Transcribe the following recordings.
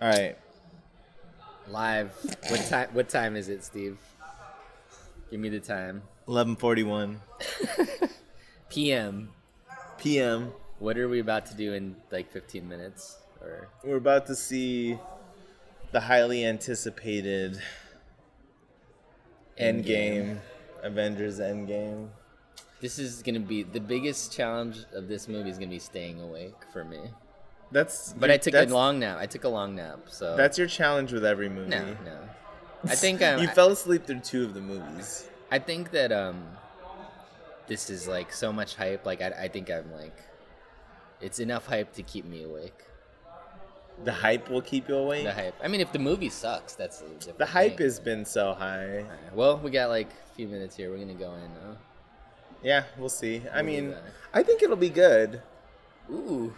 All right. Live. What time? What time is it, Steve? Give me the time. 11:41 PM. p.m. What are we about to do in like 15 minutes? Or We're about to see the highly anticipated Endgame, Avengers Endgame. this is gonna be the biggest challenge of this movie is gonna be staying awake for me. That's But I took a long nap. I took a long nap, so That's your challenge with every movie. no, no. I think um, you I- fell asleep through two of the movies. I think that um, this is like so much hype. Like I, I think I'm like, it's enough hype to keep me awake. The hype will keep you awake. The hype. I mean, if the movie sucks, that's The hype thing. has been so high. Alright, Well, we got like a few minutes here. We're gonna go in. Now. Yeah, we'll see. I We'll be mean. I think it'll be good. Ooh.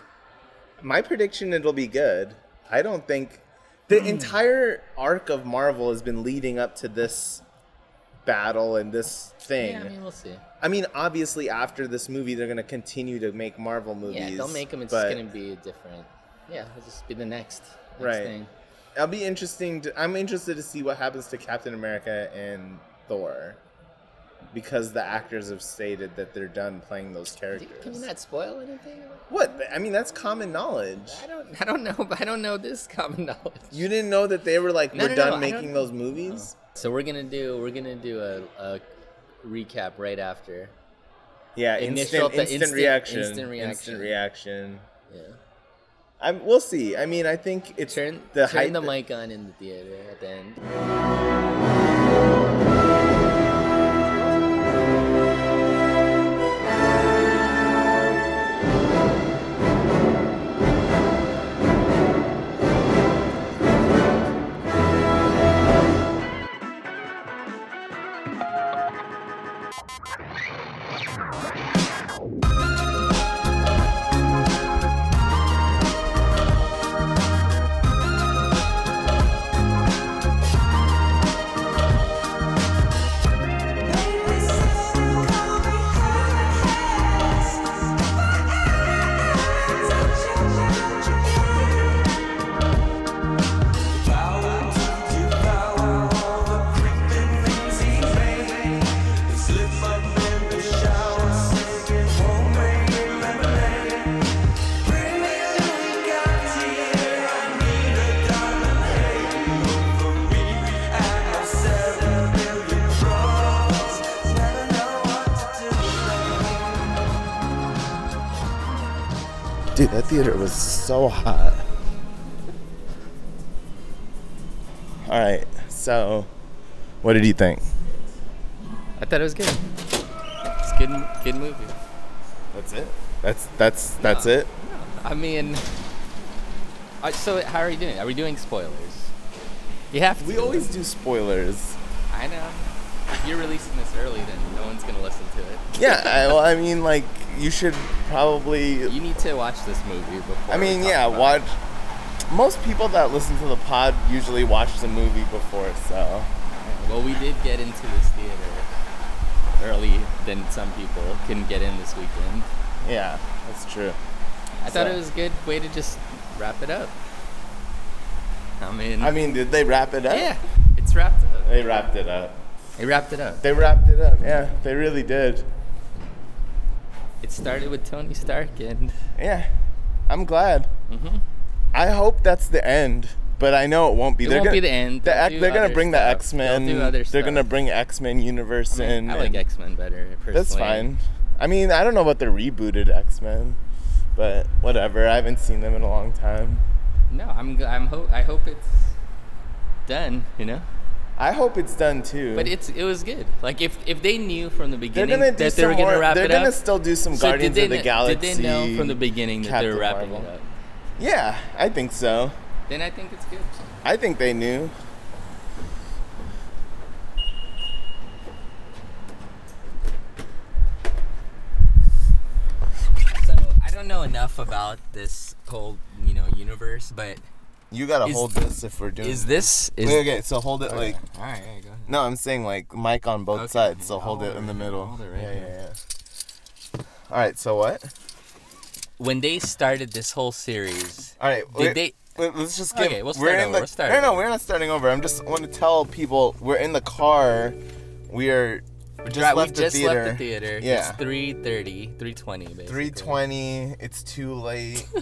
My prediction it'll be good. I don't think the hmm. entire arc of Marvel has been leading up to this battle and this thing. Yeah, I mean, we'll see. I mean, obviously, after this movie, they're gonna continue to make Marvel movies. Yeah, don't make them. It's but gonna be different. Yeah, it'll just be the next, next Right. thing. It'll be interesting. To, I'm interested to see what happens to Captain America and Thor, because the actors have stated that they're done playing those characters. Can you not spoil anything? What? I mean, that's common knowledge. I don't. I don't know. But I don't know this common knowledge. You didn't know that they were like, No, we're no, done no, making those movies. Oh. So we're gonna do. We're gonna do a, a recap right after. Yeah, Initial- instant, the instant, instant- reaction, instant instant reaction. reaction. Yeah. I'm. We'll see. I mean, I think it's Turn the turn the mic on in the theater at the end. Theater was so hot. All right, so what did you think? I thought it was good. It's a good, good movie. That's it. That's that's that's it. I mean, uh, so how are you doing? Are we doing spoilers? You have to. We always do spoilers. I know. If you're releasing this early, then no one's gonna listen to it. Yeah, I, well, I mean, like you should probably. You need to watch this movie before. I mean, yeah, watch. it. Most people that listen to the pod usually watch the movie before, so Well, we did get into this theater early than some people can get in this weekend. yeah, that's true. I thought it was a good way to just wrap it up. I mean, I mean, did they wrap it up? yeah, it's wrapped up. They wrapped it up. They wrapped it up. They wrapped it up. Yeah, they really did. It started with Tony Stark, and Yeah, I'm glad. Mhm. I hope that's the end, but I know it won't be. It they're won't gonna, be the end. The, They'll X- do they're gonna bring the. X Men. They'll do other They're gonna bring X Men universe I, mean, in. I like X Men better. Personally. That's fine. I mean, I don't know about the rebooted X Men, but whatever. I haven't seen them in a long time. No, I'm. I'm. Ho- I hope it's done. You know. I hope it's done too. But it's. It was good. Like if if they knew from the beginning that they were gonna more- wrap They're gonna still do some so Guardians of the kn- Galaxy. Did they know from the beginning that they Captain were wrapping Marvel. it up? Yeah, I think so. Then I think it's good. I think they knew. So I don't know enough about this whole you know universe, but You gotta Is- hold this if we're doing. is this is Wait, okay, so hold it like. all right? Yeah, go ahead. No, I'm saying like mic on both Okay. sides, so hold it in the middle. Hold it right yeah, yeah, yeah. All right, so what? When they started this whole series, All right, did they? let- let's just give. Okay, we'll start we're over. the. Start no, no, we're not starting over. I'm just want to tell people we're in the car. We are. We just Right, left we the just theater. left the theater. Yeah. It's 3.30, 3.20 basically. 320. It's too late.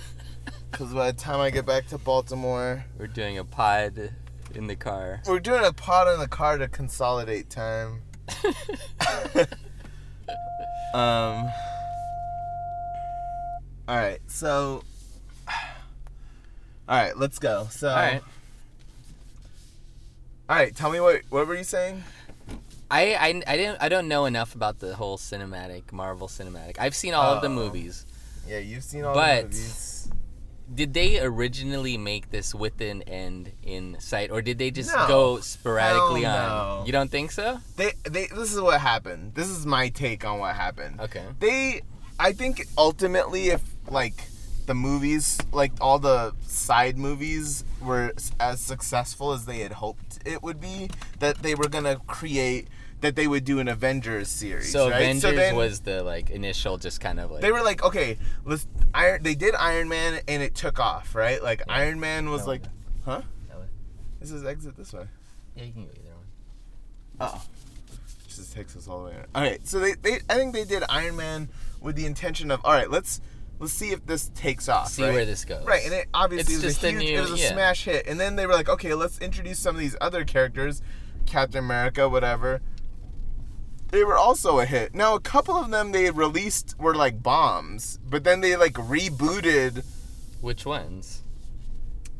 Because by the time I get back to Baltimore, We're doing a pod in the car. we're doing a pod in the car to consolidate time. um. All right, so. All right, let's go. So. All right. All right, tell me what what were you saying? I, I, I didn't I don't know enough about the whole cinematic Marvel cinematic. I've seen all of the Oh. movies. Yeah, you've seen all But- the movies. Did they originally make this with an end in sight, or did they just No. go sporadically Hell on? no. You don't think so? They they this is what happened. This is my take on what happened. Okay. They I think ultimately if like the movies, like all the side movies were as successful as they had hoped it would be, that they were going to create that they would do an Avengers series, So right? Avengers then- was the like initial, just kind of like they were like, okay, let's. Iron, they did Iron Man and it took off, right? Like Yeah. Iron Man was That like, way. huh? Way. This is exit this way. Yeah, you can go either one. Oh. Just takes us all the way. All right, so they, they I think they did Iron Man with the intention of all right, let's let's see if this takes off. See right? where this goes. Right, and it obviously It's was a huge, new- it was a yeah. smash hit. And then they were like, okay, let's introduce some of these other characters, Captain America, whatever. They were also a hit. Now a couple of them they released were like bombs, but then they like rebooted. Which ones?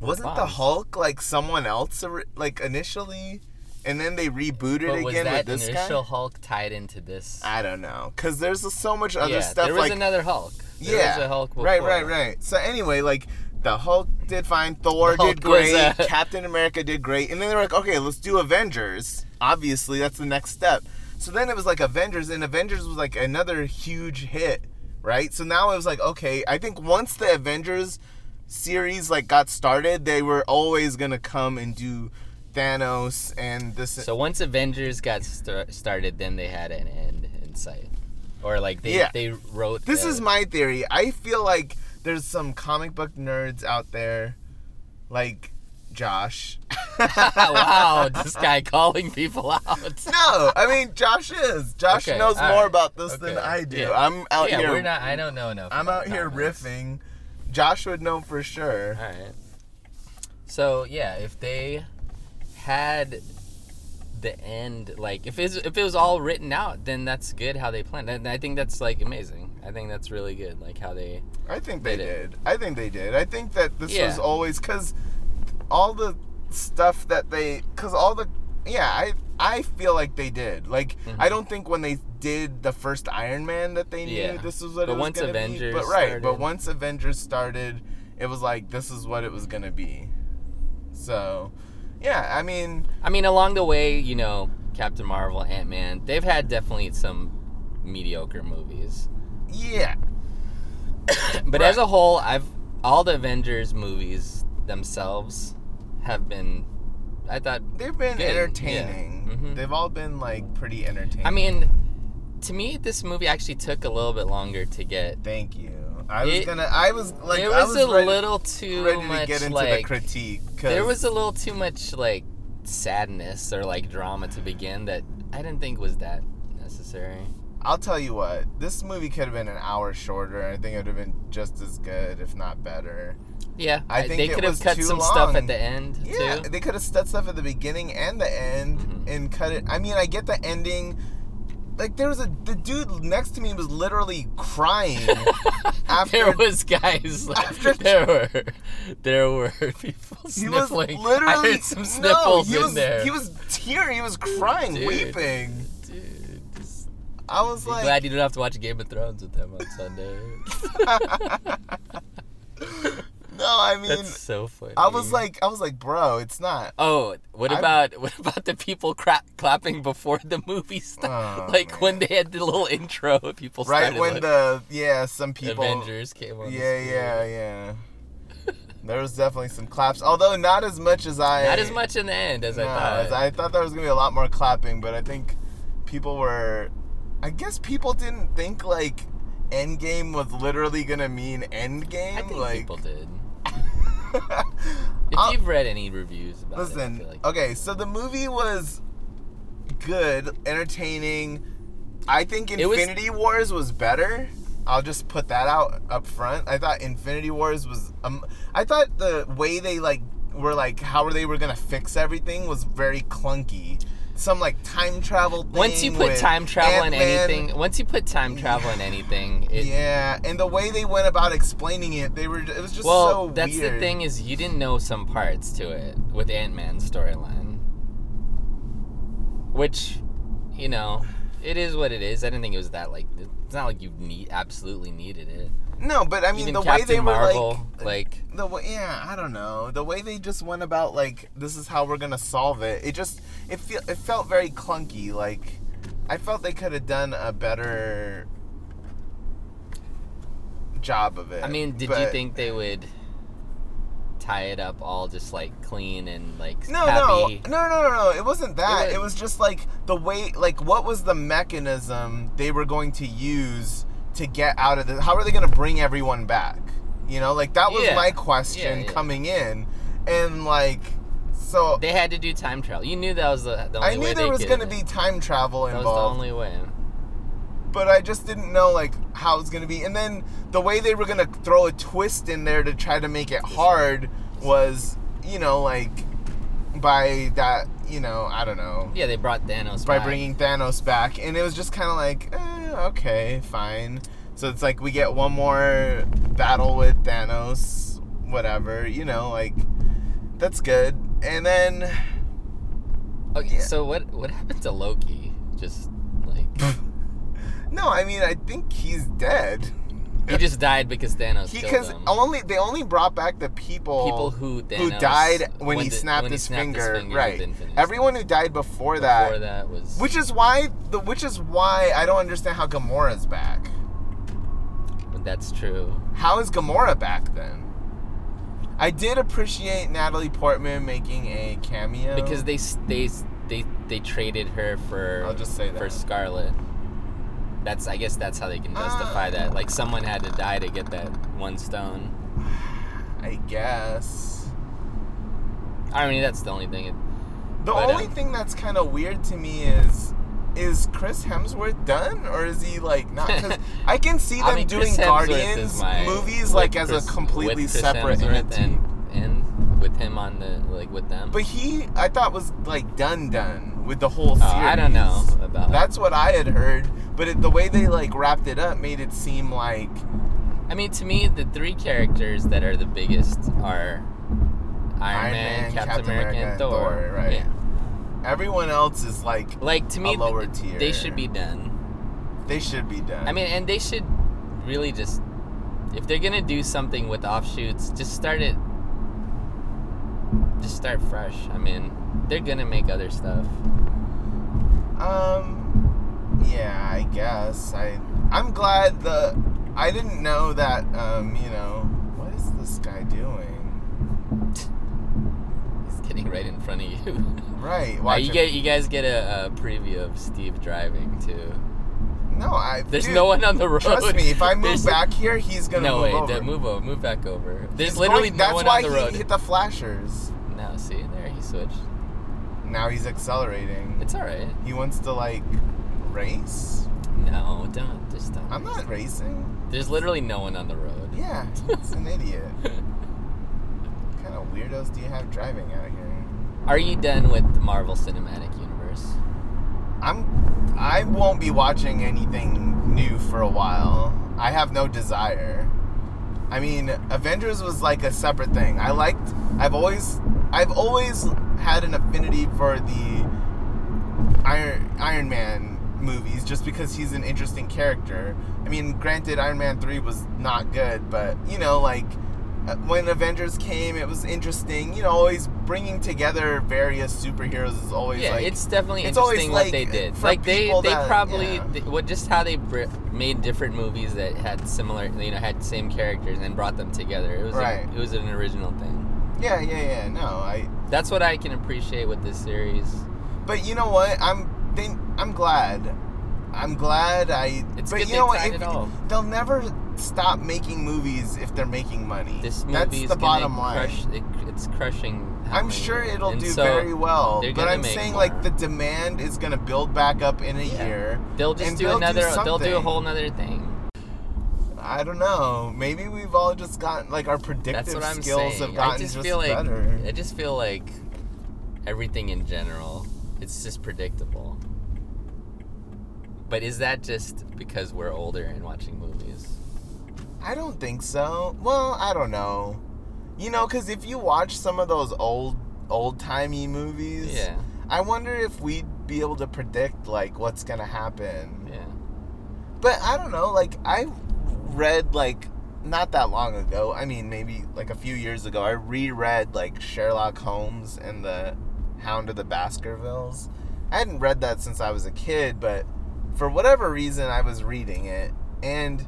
Wasn't the? Hulk like someone else like initially, and then they rebooted But was again that with this initial guy? Hulk tied into this? I don't know, cause there's so much other yeah, stuff there was like another Hulk. There yeah, was a Hulk right, right, right. So anyway, like the Hulk did fine, Thor did great, uh, Captain America did great, and then they're like, okay, let's do Avengers. Obviously, that's the next step. So then it was like Avengers, and Avengers was like another huge hit, right? So now it was like, okay, I think once the Avengers series like got started, they were always gonna come and do Thanos and this. So once Avengers got st- started, then they had an end in sight, or like they Yeah. they wrote. This the- is my theory. I feel like there's some comic book nerds out there, like Josh. wow, this guy calling people out. no, I mean Josh is. Josh Okay, knows more right. about this than I do. yeah. I'm out yeah, here. we're not. I don't know enough. I'm out here comics. riffing. Josh would know for sure. All right. So yeah, if they had the end, like if it's if it was all written out, then that's good how they planned. And I think that's like amazing. I think that's really good, like how they. I think they They did. did. I think they did. I think that this Yeah. was always because all the stuff that they, because all the, yeah, I I feel like they did. Like Mhm. I don't think when they did the first Iron Man that they knew Yeah. this was what But it was once Avengers be. But right, but once Avengers started, it was like this is what it was gonna be. So, yeah, I mean, I mean, along the way, you know, Captain Marvel, Ant Man, they've had definitely some mediocre movies. yeah, But Right. as a whole, I've all the Avengers movies themselves have been. I thought they've been Good, yeah. entertaining. Mhm. They've all been like pretty entertaining. I mean, to me, this movie actually took a little bit longer to get. thank you. I was It- gonna. I was like, it I was, was a ready- little too ready to get into like. the critique. 'cause there was a little too much like sadness or like drama to begin that I didn't think was that necessary. I'll tell you what. This movie could have been an hour shorter. and I think it would have been just as good, if not better. Yeah, I think they could have cut some stuff at the end Yeah, too. they could have cut stuff at the beginning and the end Mhm. and cut it. I mean, I get the ending. Like there was a the dude next to me was literally crying after there was guys. after- there were there were people he was sniffling. literally I heard some no, sniffles he in was, there. He was tearing. He was crying, Dude. weeping. Dude, just- I was like, glad you don't have to watch Game of Thrones with them on Sunday. No, I mean, That's so funny. I was like, I was like, bro, it's not. Oh, what I'm- about what about the people cra- clapping before the movie started? Oh, like when they had the little intro, people Right started when like, the yeah, some people Avengers came on. Yeah, yeah, yeah. There was definitely some claps, although not as much as I. Not as much in the end as I thought. as I thought there was gonna be a lot more clapping, but I think people were. I guess people didn't think like Endgame was literally gonna mean Endgame. I think like, people did. If I'll- you've read any reviews about it, Listen, like okay, so the movie was good, entertaining. I think It was- Infinity Wars was better. I'll just put that out up front. I thought Infinity Wars was um I thought the way they like were like how they were going to fix everything was very clunky. Some like time travel thing. once you put time travel in Ant-Man. anything, once you put time travel in anything, it, yeah, and the way they went about explaining it, they were it was just so weird. well, so that's weird. the thing is you didn't know some parts to it with Ant Man's storyline, which, you know, it is what it is. I didn't think it was that like it's not like you need absolutely needed it. No, but I mean Even the Captain way they were like like the way yeah i don't know. The way they just went about like this is how we're gonna solve it it just it feel it felt very clunky like i felt they could have done a better job of it I mean, did you think they would tie it up all just like clean and like no happy? no no no no. No it wasn't that. It it was- was just like the way like what was the mechanism they were going to use to get out of this? how are they going to bring everyone back you know like that was Yeah. my question Yeah, yeah. coming in and like so They had to do time travel. You knew that was the, the only I way knew there was going to be time travel involved. That was the only way. but I just didn't know like how it's going to be. And then the way they were going to throw a twist in there to try to make it hard was, you know, like by that, you know, I don't know, Yeah, they brought Thanos by back. bringing Thanos back, and it was just kind of like, eh, okay, fine. So it's like we get one more battle with Thanos, whatever, you know, like that's good. And then Okay, Yeah. so what what happened to Loki? Just like no, I mean I think he's dead. He just died because Thanos killed because only they only brought back the people People who who died when, he the- snapped, when he his, snapped his finger, finger right everyone who died before, Before that, that was which is why the which is why i don't understand how gamora's back But that's true. how is gamora back then i did appreciate natalie portman making a cameo Because they they they they traded her for I'll just say that. for. Scarlett. That's I guess that's how they can justify Ah. that. Like someone had to die to get that one stone. i guess I mean that's the only thing. It, the But, only um, thing that's kind of weird to me is is Chris Hemsworth done or is he like not? Because I can see them I mean, doing Chris Guardians my- movies like as a completely separate Hemsworth entity. and and with him on the like with them. But he, I thought was like done done with the whole series. Oh, I don't know about That's what I had heard, but it, the way they like wrapped it up made it seem like I mean, to me, the three characters that are the biggest are Iron, Iron Man, Man, Captain, Captain America, America, and Thor. Thor, right. Yeah. everyone else is like Like to me, A lower th- tier. they should be done. they should be done. I mean, and they should really just, if they're gonna do something with offshoots, just start it. Just start fresh. I mean, they're gonna make other stuff. Um, yeah, I guess I. I'm glad the. I didn't know that. Um, you know, what is this guy doing? He's getting right in front of you. Right. Watch you get, you guys get a, a preview of Steve driving too. No, I. There's dude, no one on the road. Trust me, if I move There's- back here, he's gonna no move wait, over. move over, move back over. There's He's literally going- no That's one why on the road. he hit the flashers. Now see there, he switched. Now he's accelerating. It's all right. He wants to like race. No, don't just don't. I'm not racing. There's literally no one on the road. Yeah, it's an idiot. What kind of weirdos do you have driving out here? Are you done with the Marvel Cinematic Universe? I'm. I won't be watching anything new for a while. I have no desire. I mean, Avengers was like a separate thing. I liked. I've always. I've always had an affinity for the Iron Iron Man movies just because he's an interesting character. I mean, granted, Iron Man three was not good, but you know, like uh, when Avengers came, it was interesting. You know, always bringing together various superheroes is always Yeah, like it's definitely it's interesting what like, they did. Like they, they that- probably yeah. th- what just how they br- made different movies that had similar, you know, had same characters and brought them together. It was a- Right. it was an original thing. Yeah, yeah, yeah. No, I. That's what I can appreciate with this series. But you know what? I'm. They, I'm glad. I'm glad I. It's but good you know what? If- all. They'll never. stop making movies if they're making money. This movie That's is the bottom line. crush. It, it's crushing. I'm sure it'll do so very well, but I'm saying more. like the demand is gonna build back up in a Yeah. year. They'll just do they'll do another. they'll do a whole nother thing. I don't know. Maybe we've all just gotten like our predictive skills saying. have gotten I just, just, feel like better. I just feel like everything in general, it's just predictable. But is that just because we're older and watching movies? I don't think so. Well, I don't know. You know, because if you watch some of those old old timey movies, Yeah, I wonder if we'd be able to predict like what's gonna happen. yeah. But I don't know. Like I read like not that long ago. I mean, maybe like a few years ago. I reread like Sherlock Holmes and the Hound of the Baskervilles. I hadn't read that since I was a kid, but for whatever reason, I was reading it, and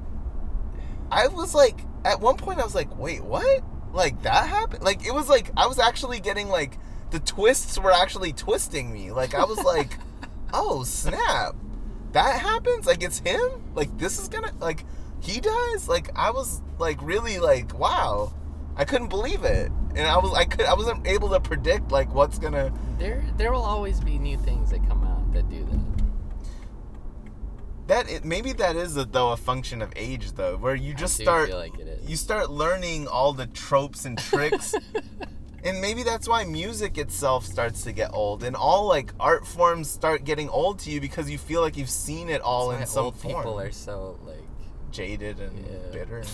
I was like, at one point, I was like, wait, what? Like that happened? Like it was like I was actually getting like the twists were actually twisting me. Like I was like, oh snap, that happens? Like it's him? Like this is gonna like he dies? Like I was like really like wow, I couldn't believe it, and I was I could I wasn't able to predict like what's gonna. There, there will always be new things that come out that do that. That it, maybe that is a, though a function of age though, where you just start like it is. you start learning all the tropes and tricks and maybe that's why music itself starts to get old and all like art forms start getting old to you because you feel like you've seen it all in That's why some old form people are so like. jaded and Yeah. bitter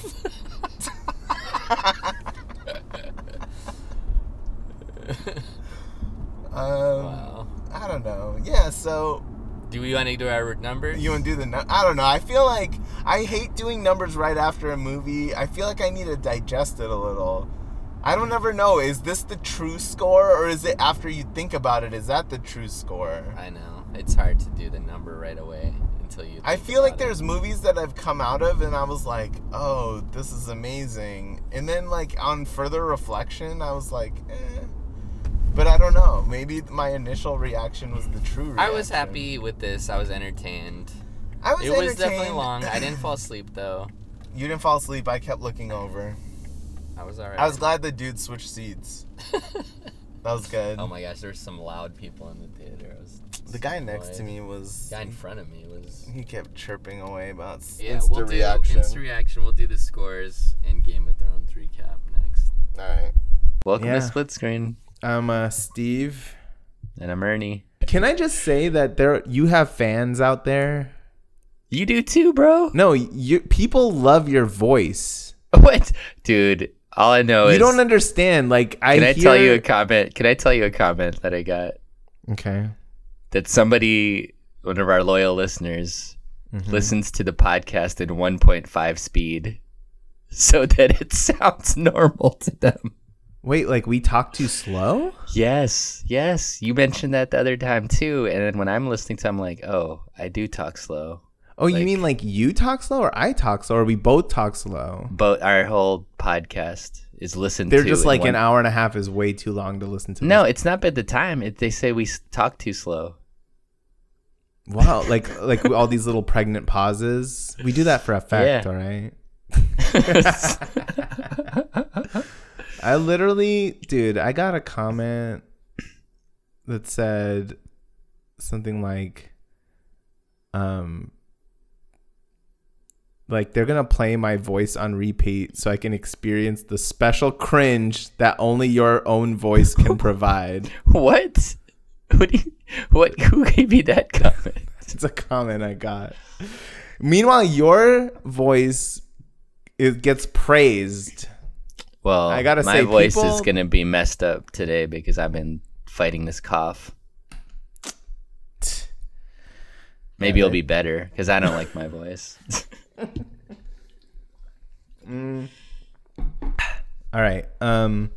um wow. i don't know yeah so Do we want to do our numbers? you want to do the nu- i don't know i feel like i hate doing numbers right after a movie i feel like i need to digest it a little I don't ever know. Is this the true score, or is it after you think about it? Is that the true score? I know it's hard to do the number right away until you. I feel like it. there's movies that I've come out of, and I was like, "Oh, this is amazing," and then like on further reflection, I was like, eh. But I don't know. Maybe my initial reaction was the true. Reaction. I was happy with this. I was entertained. I was it was definitely long. I didn't fall asleep though. You didn't fall asleep. I kept looking over. I was alright. I was glad the dude switched seats. That was good. oh my gosh, there's some loud people in the theater. I was the guy next to me was. The guy in front of me was. He kept chirping away about Yeah, Insta we'll do reaction. instant reaction. We'll do the scores and Game of Thrones recap next. All right. Welcome Yeah. to Split Screen, I'm uh, Steve. and I'm Ernie. Can I just say that there you have fans out there? You do too, bro. No, you people love your voice. What, dude? All I know you is. don't understand. Like I can I hear, tell you a comment? Can I tell you a comment that I got? Okay. that somebody, one of our loyal listeners, Mhm. listens to the podcast in 1.5 speed so that it sounds normal to them. Wait, like we talk too slow? Yes, yes. You mentioned that the other time too. And then when I'm listening to I'm like, oh, I do talk slow. Oh, you mean like you talk slow or I talk slow or we both talk slow? But our whole podcast is listened to. They're just like one- an hour and a half is way too long to listen to. No, it's not bad the time. It, they say we talk too slow. Wow, like like all these little pregnant pauses. We do that for effect, Yeah. all right? I literally, dude, I got a comment that said something like, um, like they're gonna play my voice on repeat so I can experience the special cringe that only your own voice can provide. what? What, you, what? Who gave you that comment? it's a comment I got. Meanwhile, your voice it gets praised. Well, I gotta my say, voice people- is gonna be messed up today because I've been fighting this cough. Maybe Yeah, it'll be better because I don't like my voice. All right. Um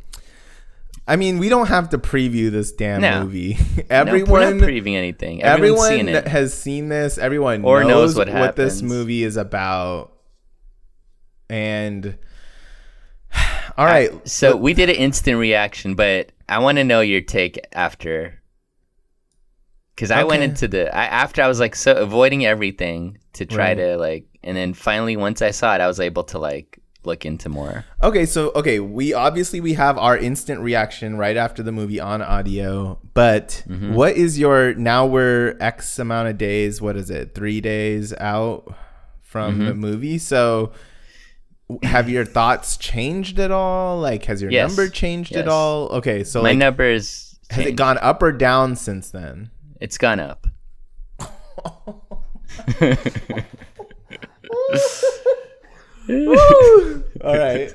I mean, we don't have to preview this damn No. movie. no, Everyone we're not previewing anything. Everyone's everyone seen it. has seen this. Everyone Or knows knows, what what, this movie is about. And all right. so we did an instant reaction, but I want to know your take after. Because I went into the I, after I was like so avoiding everything to try Right. to like and then finally once I saw it, I was able to like look into more. Okay, so okay, we obviously we have our instant reaction right after the movie on audio, but Mm-hmm. what is your now we're X amount of days, what is it? 3 days out from the Mm-hmm. movie. So have your thoughts changed at all? Like has your Yes. number changed at all? Okay, so My like, numbers has it gone up or down since then? It's gone up. All right.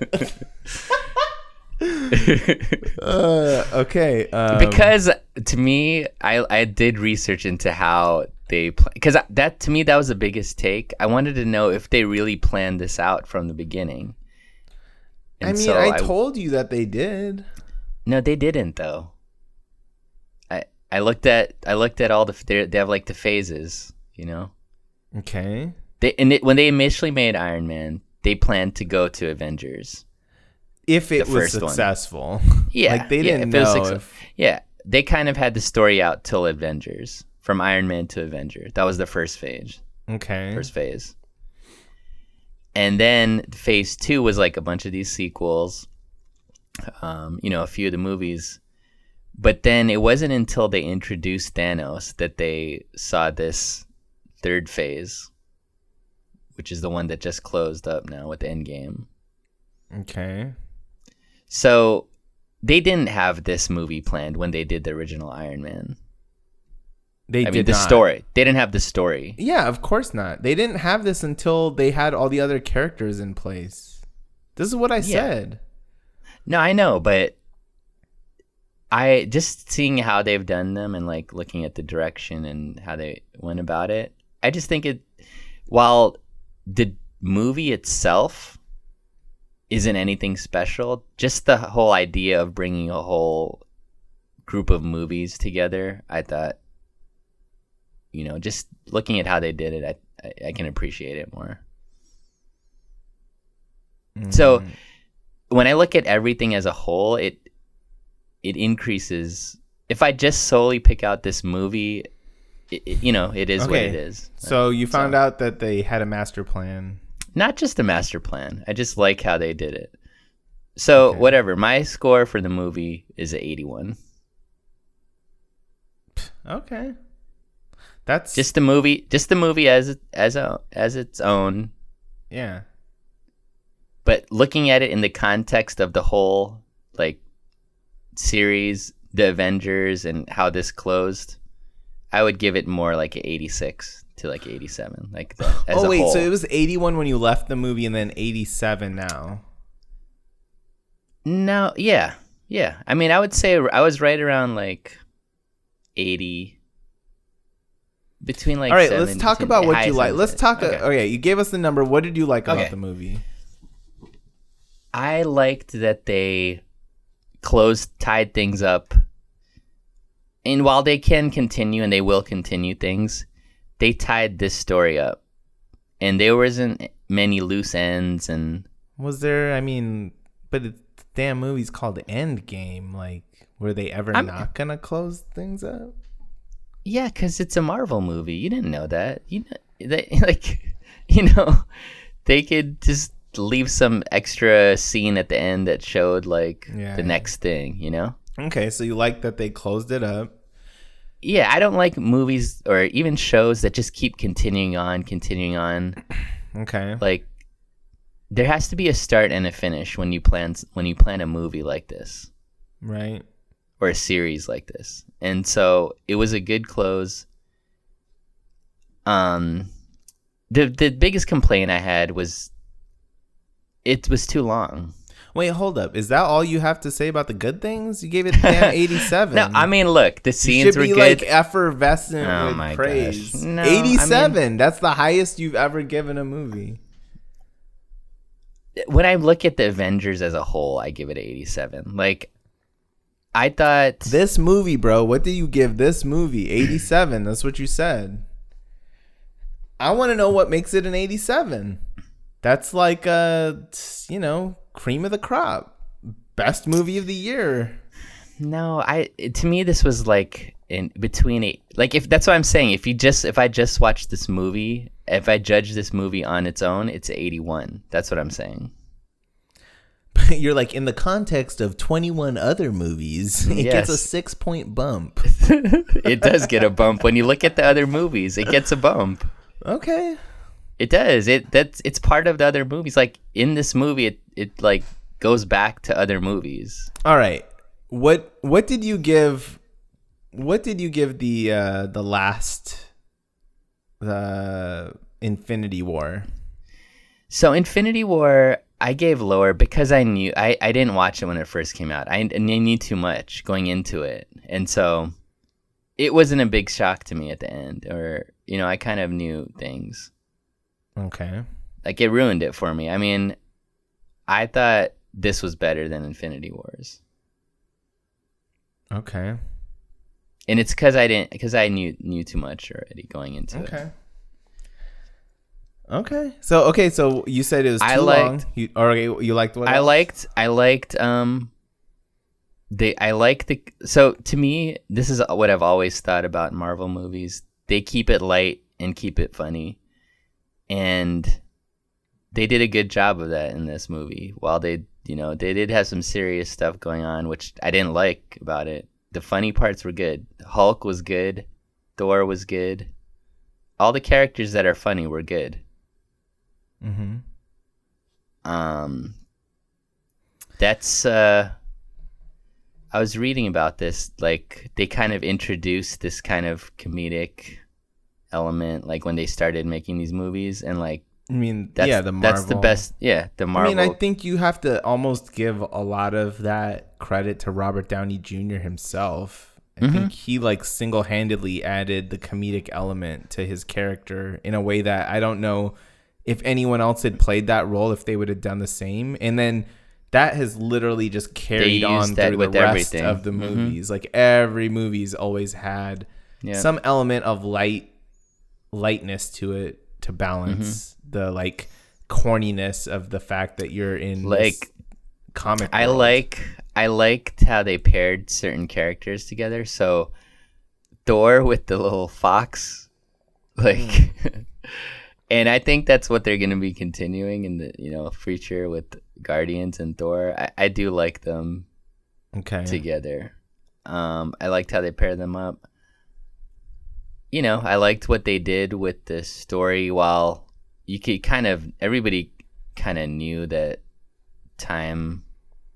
uh, okay. Um, because to me, I I did research into how they because that to me that was the biggest take. I wanted to know if they really planned this out from the beginning. I mean, so I told you that they did. no, they didn't though. I I looked at I looked at all the they have like the phases, you know. Okay. They and it, when they initially made Iron Man, they planned to go to Avengers. If it was first one. successful. Yeah, Like they didn't if it was know if Yeah, they kind of had the story out till Avengers, from Iron Man to Avenger. That was the first phase. Okay. First phase. And then phase two was like a bunch of these sequels, um, you know, a few of the movies. But then it wasn't until they introduced Thanos that they saw this third phase, which is the one that just closed up now with Endgame. Okay. So they didn't have this movie planned when they did the original Iron Man. They I did mean, the not. story. They didn't have the story. Yeah, of course not. They didn't have this until they had all the other characters in place. This is what I Yeah. said. No, I know, but I just seeing how they've done them and like looking at the direction and how they went about it. I just think it while the movie itself isn't anything special, just the whole idea of bringing a whole group of movies together, I thought you know, just looking at how they did it, I I, I can appreciate it more. So Mm. when I look at everything as a whole, it it increases. If I just solely pick out this movie, it, it- you know, it is what it is. So you found So- out that they had a master plan. Not just a master plan. I just like how they did it. So Okay. whatever. My score for the movie is a 81. Okay. That's Just the movie, just the movie as as a, as its own. yeah. But looking at it in the context of the whole like series, the Avengers, and how this closed, I would give it more like a 86 to like 87. Like the, as oh wait, so it was 81 when you left the movie and then 87 now. No, yeah, yeah. I mean, I would say I was right around like eighty, between like. All right, let's talk about what you like. Let's talk. Uh, okay. Okay. you gave us the number. What did you like about Okay. the movie? I liked that they closed, tied things up, and while they can continue and they will continue things, they tied this story up, and there wasn't many loose ends and. Was there? I mean, but the damn movie's called Endgame. Like, were they ever I'm- not gonna close things up? Yeah, because it's a Marvel movie. You didn't know that. You know, they like, you know, they could just leave some extra scene at the end that showed like Yeah, the next thing. You know? Okay, so you like that they closed it up. Yeah, I don't like movies or even shows that just keep continuing on, continuing on. Okay. Like, there has to be a start and a finish when you plan when you plan a movie like this. Right. or a series like this. And so it was a good close. Um the the biggest complaint I had was it was too long. Wait, hold up. Is that all you have to say about the good things? You gave it damn 87. No, I mean look, the scenes should were be good. like effervescent Oh with my praise. gosh. No, I mean- 87. That's the highest you've ever given a movie. when I look at the Avengers as a whole, I give it 87. Like I thought This movie, bro. What do you give this movie? 87. That's what you said. I want to know what makes it an 87. That's like uh you know, cream of the crop. Best movie of the year. No, I to me this was like in between it like if that's what i'm saying if you just if i just watched this movie if i judge this movie on its own it's 81 that's what i'm saying You're like in the context of 21 other movies, it gets a six point bump. it does get a bump when you look at the other movies it gets a bump Okay. it does it that's it's part of the other movies like in this movie it it like goes back to other movies All right. What what did you give what did you give the uh the last the Infinity War? So Infinity War, I gave lower because I knew I, I didn't watch it when it first came out. I, I knew too much going into it, and so it wasn't a big shock to me at the end. Or you know, I kind of knew things. Okay. Like it ruined it for me. I mean, I thought this was better than Infinity Wars, Okay. and it's because I didn't because I knew knew too much already going into it. Okay. Okay. So okay, so you said it was too I long. liked- You or you liked what? I else? liked I liked um they I like the so to me this is what I've always thought about Marvel movies. They keep it light and keep it funny. And they did a good job of that in this movie. While they, you know, they did have some serious stuff going on which I didn't like about it. The funny parts were good. Hulk was good. Thor was good. All the characters that are funny were good. Mhm. um that's uh i was reading about this like they kind of introduced this kind of comedic element like when they started making these movies and like I mean, that's yeah, the Marvel. that's the best yeah the marvel I mean, I think you have to almost give a lot of that credit to Robert Downey Jr. himself. I Mm-hmm. think he like single-handedly added the comedic element to his character in a way that I don't know if anyone else had played that role if they would have done the same. And then that has literally just carried on through the rest everything. of the Mhm. movies. Like every movie's always had yeah some element of light lightness to it to balance Mm-hmm. the like corniness of the fact that you're in Like, comic i world. like i liked how they paired certain characters together so thor with the little fox like Hmm. and i think that's what they're going to be continuing in the you know future with guardians and thor. I, I do like them okay. together. Um i liked how they paired them up. You know i liked what they did with the story while you could kind of everybody kind of knew that time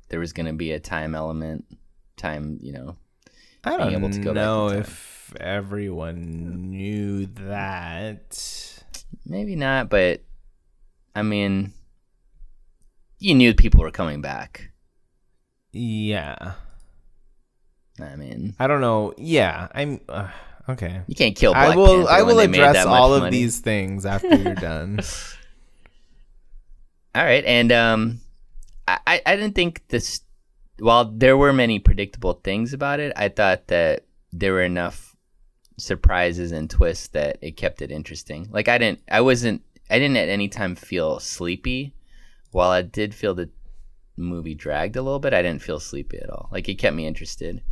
there was going to be a time element time you know I being don't able to go back know if everyone knew that maybe not but i mean you knew people were coming back yeah i mean I don't know yeah I'm uh, okay you can't kill Black I will Panther I will address all of money. these things after you're done All right, and um, I I- I didn't think this. While there were many predictable things about it, I thought that there were enough surprises and twists that it kept it interesting. Like I didn't, I wasn't, I didn't at any time feel sleepy. While I did feel the movie dragged a little bit, I didn't feel sleepy at all. Like it kept me interested.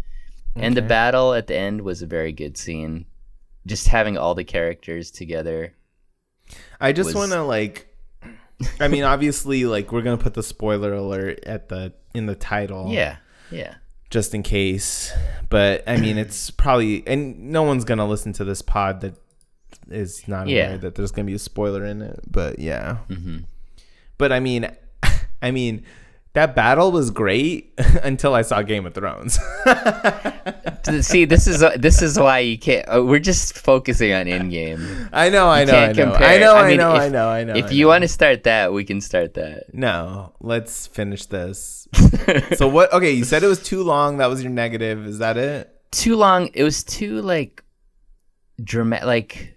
And the battle at the end was a very good scene. Just having all the characters together. I just was- want to like. I mean, obviously, like we're gonna put the spoiler alert at the in the title, Yeah, yeah. Just in case. But I mean, it's probably and no one's gonna listen to this pod that is not Yeah. aware that there's gonna be a spoiler in it. But yeah, hmm but I mean, I mean, that battle was great until I saw Game of Thrones. See, this is this is why you can't. Uh, we're just focusing on Endgame. I know, I know, I know. I know, I I, know, if- I know, I know. If I you want to start that, we can start that. no, let's finish this. so what? Okay, you said it was too long. That was your negative. Is that it? too long. It was too like dramatic. Like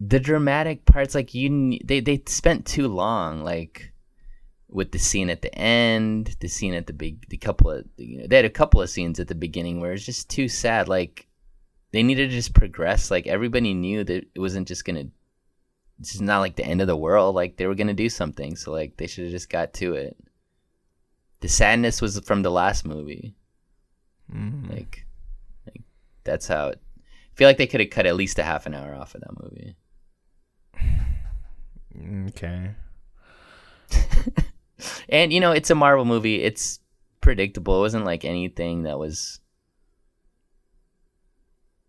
the dramatic parts. Like you, they they spent too long. Like with the scene at the end, the scene at the big, the couple of you know, they had a couple of scenes at the beginning where it's just too sad. Like they needed to just progress. Like everybody knew that it wasn't just gonna. This is not like the end of the world. Like they were gonna do something. So like they should have just got to it. The sadness was from the last movie. Mhm. Like, like that's how it. feel like they could have cut at least a half an hour off of that movie. Okay. And you know, it's a Marvel movie. It's predictable. It wasn't like anything that was,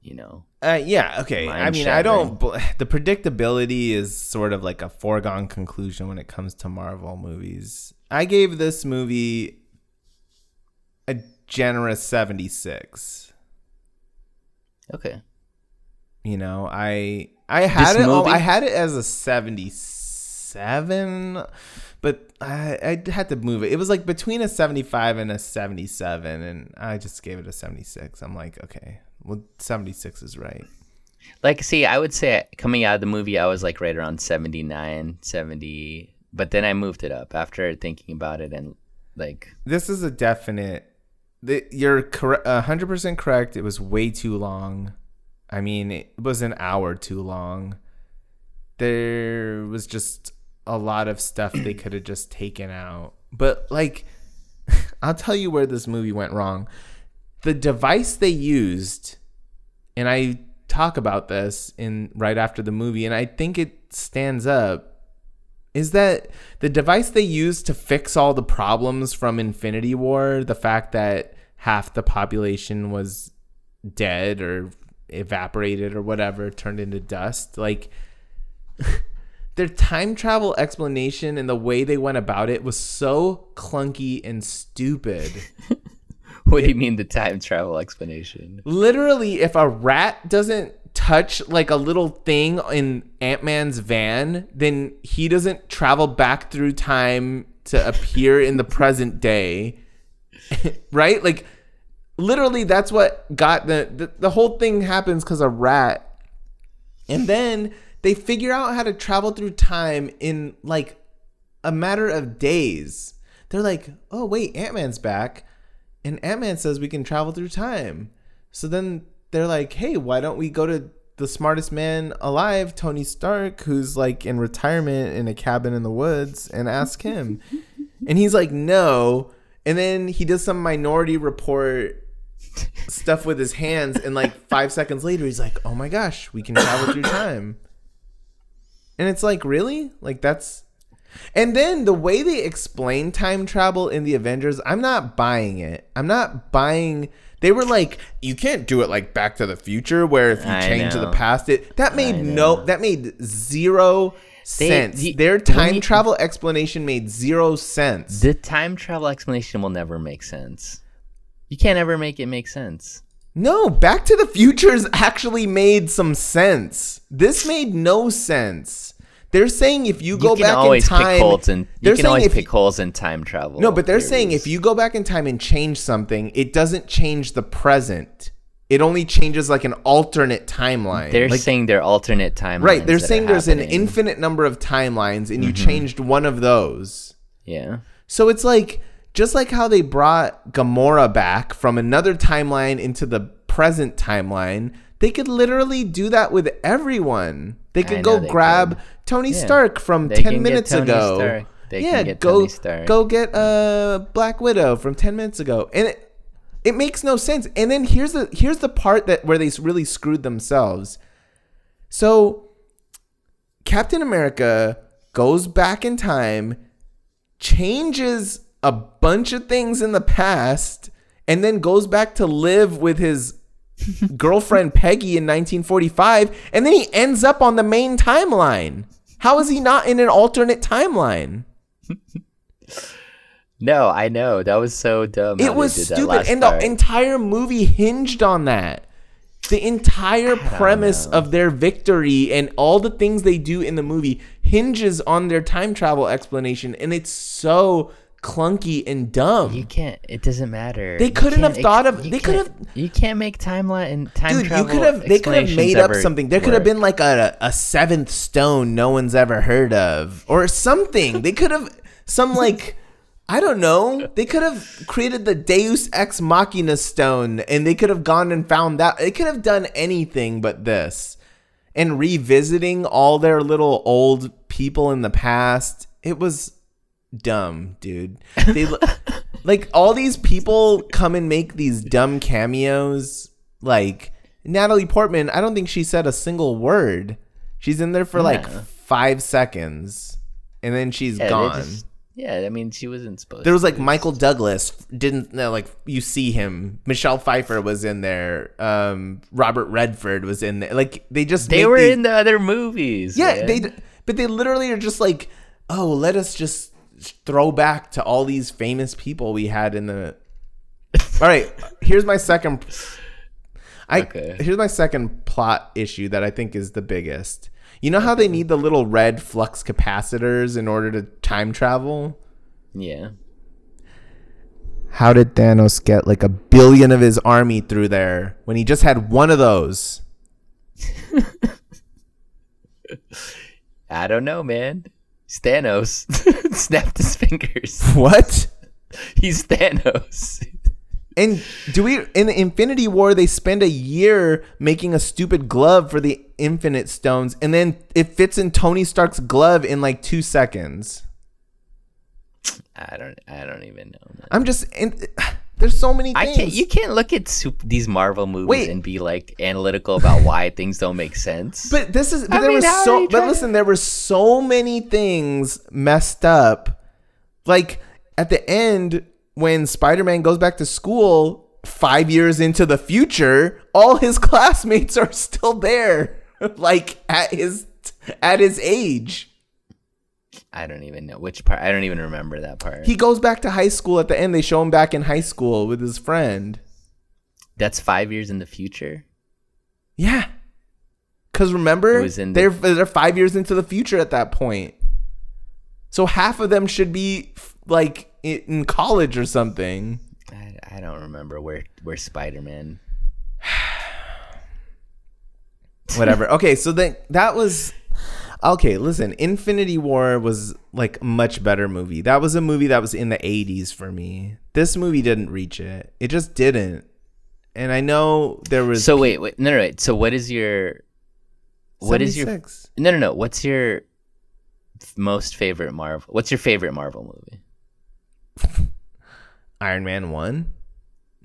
you know, Uh, yeah, okay. I mean, I don't. bl- The predictability is sort of like a foregone conclusion when it comes to Marvel movies. I gave this movie a generous 76. okay. You know, I I had This it. Oh, movie? I had it as a 77, but I I had to move it. It was like between a 75 and a 77, and I just gave it a 76. I'm like, okay, well, 76 is right. Like, see, I would say coming out of the movie, I was like right around 79, 70, but then I moved it up after thinking about it and like, this is a definite. The, you're correct, hundred percent correct. It was way too long. I mean, it was an hour too long. There was just a lot of stuff they could have just taken out. But like, I'll tell you where this movie went wrong. The device they used, and I talk about this in right after the movie, and I think it stands up is that the device they used to fix all the problems from Infinity War, the fact that half the population was dead or evaporated or whatever, turned into dust, like their time travel explanation and the way they went about it was so clunky and stupid. what do you mean the time travel explanation? Literally, if a rat doesn't touch like a little thing in Ant Man's van, then he doesn't travel back through time to appear in the present day. right? Like, literally, that's what got the the, the whole thing happens because a rat. And then they figure out how to travel through time in like a matter of days. They're like, oh, wait, Ant Man's back. And Ant Man says we can travel through time. So then they're like, hey, why don't we go to the smartest man alive, Tony Stark, who's like in retirement in a cabin in the woods, and ask him? and he's like, no. And then he does some minority report stuff with his hands. And like five seconds later, he's like, oh my gosh, we can travel through time. And it's like, really? Like, that's. And then the way they explain time travel in the Avengers, I'm not buying it. I'm not buying. They were like, you can't do it like Back to the Future, where if you I change to the past, it that made no, that made zero They- sense. the- Their time travel explanation made zero sense. The time travel explanation will never make sense. You can't ever make it make sense. No, Back to the Futures actually made some sense. This made no sense. They're saying if you go you can back in time, in. You can always pick holes in time travel. No, but they're saying if you go back in time and change something, it doesn't change the present. It only changes like an alternate timeline. they're like, saying they're alternate timelines. right. They're saying there's an happening. Mm-hmm. infinite number of timelines, and you changed one of those. Yeah. So it's like just like how they brought Gamora back from another timeline into the present timeline, they could literally do that with everyone. They could go they grab could. Tony Yeah. Stark from They 10 minutes ago. They yeah, can get go Tony Stark. go get uh Black Widow from 10 minutes ago. And it it makes no sense. And then here's the here's the part that where they really screwed themselves. So Captain America goes back in time, changes a bunch of things in the past, and then goes back to live with his girlfriend Peggy in 1945, and then he ends up on the main timeline. How is he not in an alternate timeline? No, I know that was so dumb. It was stupid, and part. the entire movie hinged on that. The entire premise know. of their victory and all the things they do in the movie hinges on their time travel explanation, and it's so clunky and dumb. You can't. It doesn't matter. They couldn't have thought of- they could have- You can't make timeline and time Dude, you travel. could have they could have made up something. There could have been like a a seventh stone no one's ever heard of, or something. they could have some like I don't know. They could have created the Deus Ex Machina stone, and they could have gone and found that. They could have done anything but this, and revisiting all their little old people in the past. It was dumb, dude. They like all these people come and make these dumb cameos. Like Natalie Portman, I don't think she said a single word. She's in there for like five seconds, and then she's Yeah, gone. just- yeah, I mean, she wasn't supposed. There was like Michael Douglas didn't no, like you see him. Michelle Pfeiffer was in there. Um, Robert Redford was in there. Like they just They were these- in the other movies. yeah man. they but they literally are just like oh let us just throw back to all these famous people we had in the. all right, here's my second. I Okay. here's my second plot issue that I think is the biggest. You know how they need the little red flux capacitors in order to time travel? Yeah. How did Thanos get like a billion of his army through there when he just had one of those? I don't know, man. Thanos snapped his fingers. What? He's Thanos. And do we in the Infinity War they spend a year making a stupid glove for the Infinite Stones and then it fits in Tony Stark's glove in like 2 seconds. I don't. I don't even know. Man. I'm just and there's so many I can't. You can't look at sup- these Marvel movies Wait. and be like analytical about why things don't make sense. But this is but there mean, was so but listen, there were so many things messed up. Like at the end when Spider-Man goes back to school 5 years into the future, all his classmates are still there like at his at his age. I don't even know which part. I don't even remember that part. He goes back to high school at the end. They show him back in high school with his friend. That's five years in the future. Yeah. Cause remember, It was in the- they're they're five years into the future at that point. So half of them should be like in college or something. I, I don't remember where where Spider Man. Whatever. okay, so then that was okay. Listen, Infinity War was like a much better movie. That was a movie that was in the '80s for me. This movie didn't reach it. It just didn't. And I know there was So wait, wait, no, no, wait. So what is your what is your no, no, no? What's your most favorite Marvel? What's your favorite Marvel movie? Iron Man one.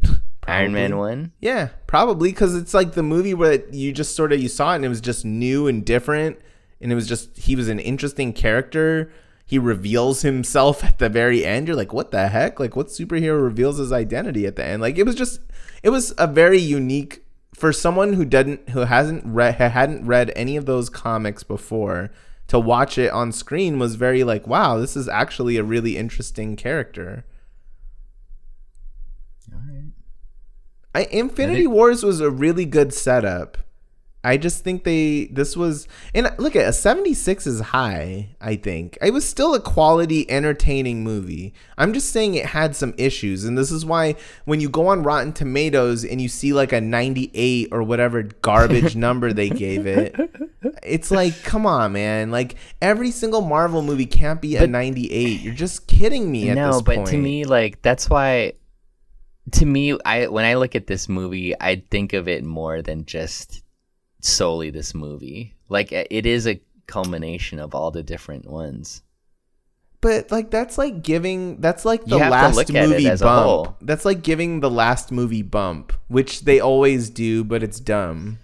Iron Man one. Yeah, probably because it's like the movie where you just sort of you saw it and it was just new and different, and it was just he was an interesting character. He reveals himself at the very end. You're like, what the heck? Like, what superhero reveals his identity at the end? Like, it was just, it was a very unique for someone who didn't, who hasn't read, hadn't read any of those comics before. To watch it on screen was very like, wow, this is actually a really interesting character. I, Infinity Wars was a really good setup. I just think they this was and look at a 76 is high, I think. It was still a quality entertaining movie. I'm just saying it had some issues and this is why when you go on Rotten Tomatoes and you see like a 98 or whatever garbage number they gave it, it's like come on man, like every single Marvel movie can't be a 98. You're just kidding me at no, but point. to me, like that's why. To me, I when I look at this movie, I think of it more than just solely this movie. Like it is a culmination of all the different ones. But like that's like giving that's like the You have to last look at it movie bump. That's like giving the last movie bump, which they always do, but it's dumb.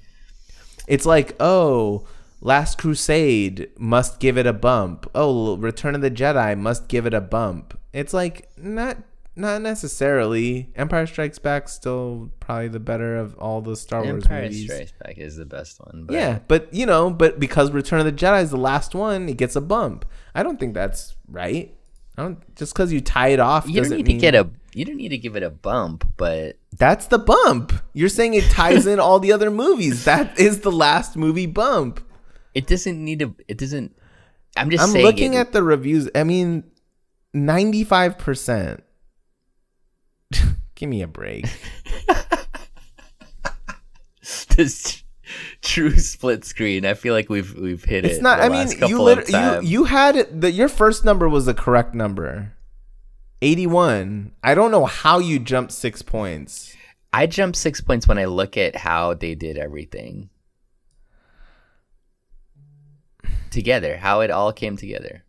It's like, oh, Last Crusade must give it a bump. Oh, Return of the Jedi must give it a bump. It's like not not necessarily. Empire Strikes Back still probably the better of all the Star Wars Empire movies. Empire Strikes Back is the best one. But Yeah, but you know, but because Return of the Jedi is the last one, it gets a bump. I don't think that's right. I don't just because you tie it off you don't doesn't need mean to get a. You don't need to give it a bump, but that's the bump. You're saying it ties in all the other movies. That is the last movie bump. it doesn't need to. It doesn't. I'm just I'm looking it, at the reviews. I mean, ninety five percent. Give me a break. this true split screen. I feel like we've we've hit it. It's not. I mean, you lit- you you had it. The, your first number was the correct number. Eighty one. I don't know how you jumped six points. I jumped six points when I look at how they did everything together, how it all came together.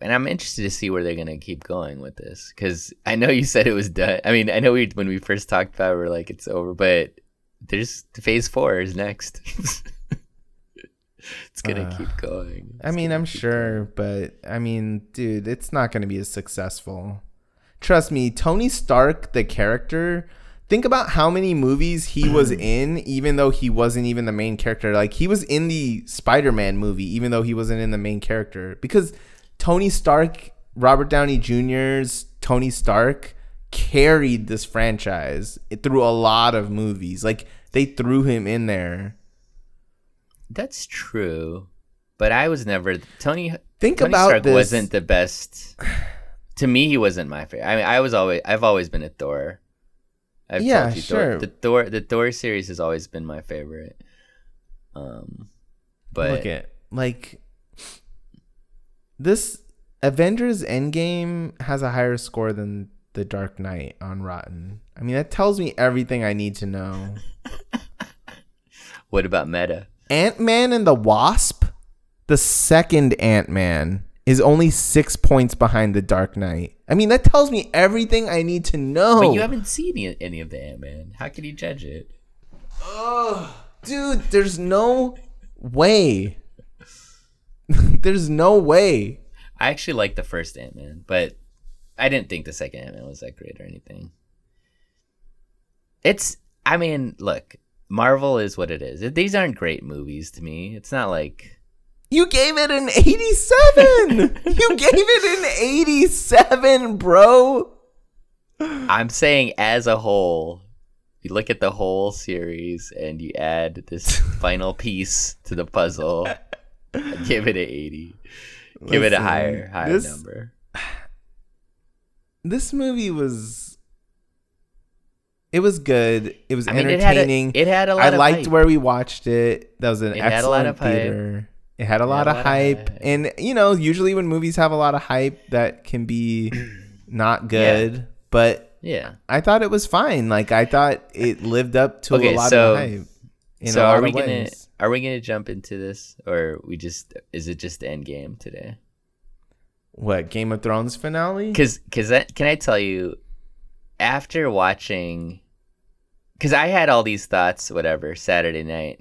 And I'm interested to see where they're gonna keep going with this because I know you said it was done. I mean, I know we when we first talked about it, we are like it's over, but there's phase four is next. it's gonna Uh, keep going. I mean, I'm sure, but I mean, dude, it's not going to be as successful. Trust me, Tony Stark, the character, think about how many movies he was in, even though he wasn't even the main character. Like, he was in the Spider Man movie, even though he wasn't in the main character. Because Tony Stark, Robert Downey Jr.'s Tony Stark, carried this franchise through a lot of movies. Like, they threw him in there. That's true, but I was never Tony. Think Tony about Stark this. wasn't the best. To me, he wasn't my favorite. I mean, I was always I've always been a Thor. I've Yeah, told you, sure. Thor, the Thor the Thor series has always been my favorite. Um, but look at like this Avengers Endgame has a higher score than The Dark Knight on Rotten. I mean, that tells me everything I need to know. what about Meta? Ant Man and the Wasp, the second Ant Man, is only six points behind The Dark Knight. I mean, that tells me everything I need to know. But you haven't seen any, any of the Ant Man. How can you judge it? Oh dude, there's no way. there's no way. I actually like the first Ant Man, but I didn't think the second Ant Man was that great or anything. It's, I mean, look, Marvel is what it is. These aren't great movies to me. It's not like You gave it an 87. you gave it an 87, bro. I'm saying as a whole. You look at the whole series and you add this final piece to the puzzle. give it an 80. Give it a higher higher this- number. This movie was it was good. It was I mean, it had a, entertaining. it had a lot of. I liked hype. where we watched it. That was an It had a excellent lot of hype. theater. It had a lot had of a lot of hype. hype. And you know, usually when movies have a lot of hype that can be not good. But Yeah. I thought it was fine. Like I thought it lived up to Okay, a lot so- of hype. In so are we ways. Are we gonna jump into this or we just is it just end game today? what Game of Thrones finale? Because because can I tell you, after watching, because I had all these thoughts, whatever Saturday night,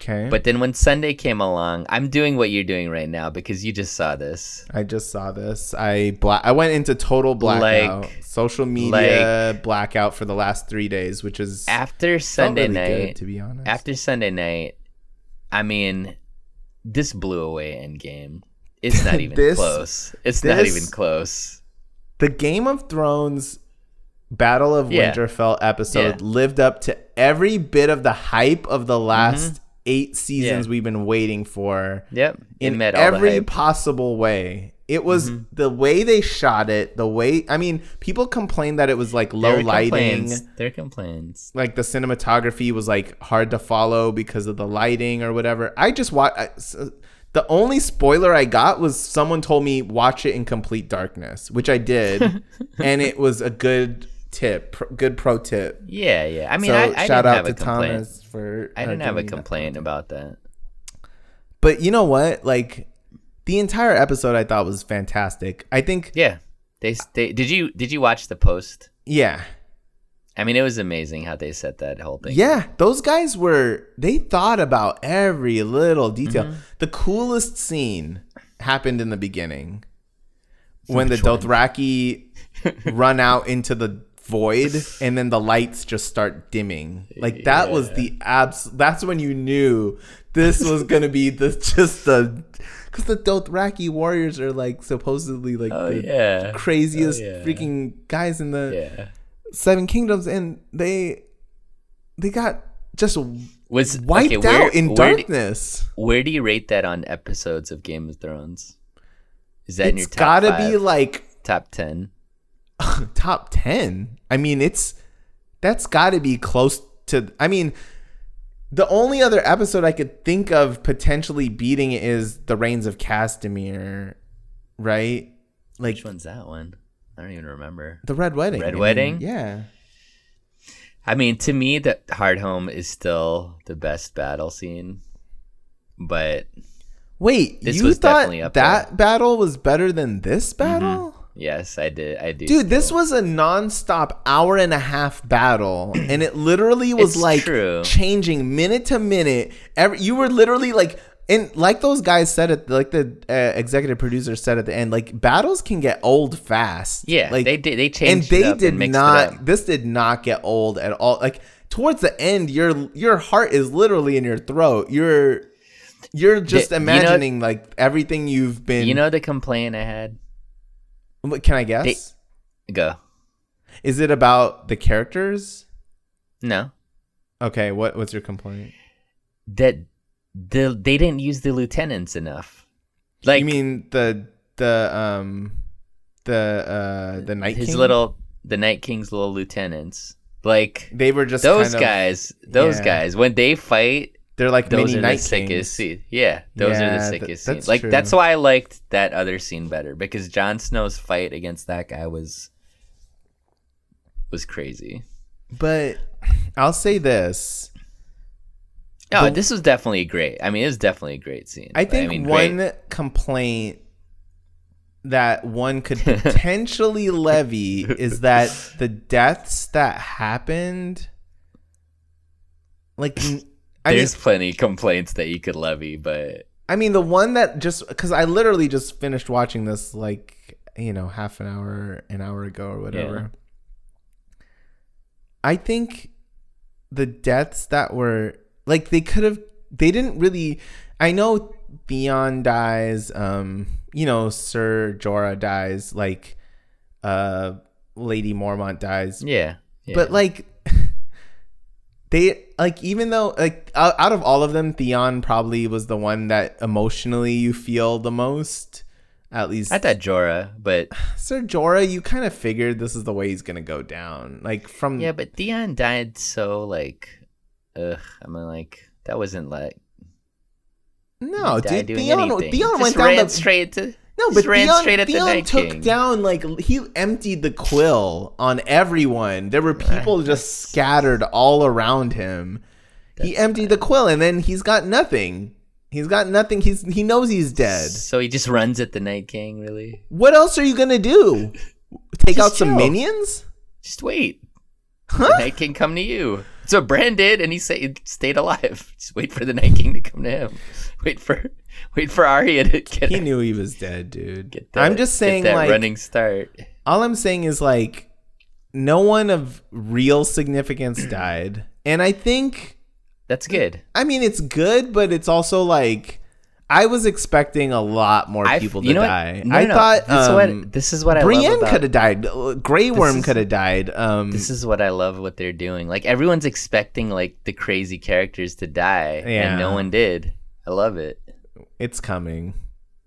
Okay. but then when Sunday came along, I'm doing what you're doing right now because you just saw this. I just saw this. I bla- I went into total blackout, Like- social media blackout for the last three days, which is After Sunday really good, night, to be honest. after Sunday night, I mean, this blew away Endgame. It's not even This- close. It's not even close. the Game of Thrones Battle of Yeah. Winterfell episode Yeah. lived up to every bit of the hype of the mm-hmm. last eight seasons Yeah. we've been waiting for. Yep, it in every possible way. It was Mm-hmm. the way they shot it, the way I mean, people complained that it was like low There lighting. complaints. There are complaints. like the cinematography was like hard to follow because of the lighting or whatever. I just watched. The only spoiler I got was someone told me watch it in complete darkness, which I did, and it was a good tip, pr- good pro tip. Yeah, yeah. I mean, so I, I shout didn't out have to a complaint. Thomas for. I uh, didn't have a me that complaint about that. But you know what? Like the entire episode, I thought was fantastic. I think, Yeah, they, they did you did you watch the post? yeah, I mean, it was amazing how they set that whole thing. Yeah, those guys were they thought about every little detail. Mm-hmm. The coolest scene happened in the beginning when Which the one? Dothraki run out into the void and then the lights just start dimming. Like that was the abs that's when you knew this was going to be the just the cuz the Dothraki warriors are like supposedly like Oh the yeah. craziest Oh, yeah. freaking guys in the Yeah. Seven Kingdoms, and they they got just Was wiped okay, where- out in where do- darkness. Where do you rate that on episodes of Game of Thrones? Is that in your It's top gotta five, be like top ten? top ten. I mean, it's that's got to be close to. I mean, the only other episode I could think of potentially beating is the Rains of Castamere, right? Like Which one's that one? I don't even remember. the Red Wedding. Red I mean, Wedding? yeah. I mean, to me, the Hardhome is still the best battle scene, but Wait, This you was thought that battle was better than this mm-hmm. battle? Yes, I did. I do. Dude, this was a non-stop hour and a half battle, and it literally was It's like true. changing minute to minute. Every you were literally like, and like those guys said it, like the uh, executive producer said at the end, like battles can get old fast. Yeah, like they did. They changed, and they did and not. This did not get old at all. Like towards the end, your your heart is literally in your throat. You're you're just The- you know- imagining like everything you've been. You know the complaint I had. What- can I guess? Go. Is it about the characters? No, Okay, what what's your complaint? that the they didn't use the lieutenants enough. Like you mean the the um the uh the Night his King? little the Night King's little lieutenants. Like They were just those kind of- guys. Those yeah. guys when they fight, They're like those mini are Night the sickest Kings. scenes. Yeah, those are Yeah, the th- sickest that's scenes. Like true. that's why I liked that other scene better because Jon Snow's fight against that guy was was crazy. But I'll say this: Oh, The- this was definitely great. I mean, it was definitely a great scene. I think mean, one great- complaint that one could potentially levy is that the deaths that happened, like, I mean, There's plenty complaints that you could levy, but I mean, the one that just because I literally just finished watching this like you know half an hour, an hour ago or whatever. I think the deaths that were like they could have they didn't really. I know Theon dies. Um, you know Sir Jorah dies. Like, uh, Lady Mormont dies. yeah. yeah. But like they like even though like out out of all of them Theon probably was the one that emotionally you feel the most at least I thought Jorah, but Sir Jorah you kind of figured this is the way he's going to go down like from yeah, but Theon died so like, ugh. I mean, like that wasn't like no dude Theon anything. Theon Just went down the straight to No, just but ran Theon, straight at the Theon Night took King. down like he emptied the quill on everyone. There were people just scattered all around him. He emptied the quill, and then he's got nothing. He's got nothing. He's he knows he's dead. So he just runs at the Night King, really? What else are you gonna do? Take Just out some chill. minions? Just wait. The Night King come to you. So Bran did, and he sa- he stayed alive. Just wait for the Night King to come to him. Wait for, wait for Arya to get. He knew he was dead, dude. get that, I'm just saying, that like, running start. all I'm saying is like, no one of real significance died, and I think That's good. I mean, it's good, but it's also like I was expecting a lot more I- people to die. No, I no, thought This is um, what- this is what I love Brienne could have died. Uh, Grey Worm could have died. Um, This is what I love what they're doing. Like everyone's expecting like the crazy characters to die, Yeah. and no one did. I love it. it's coming.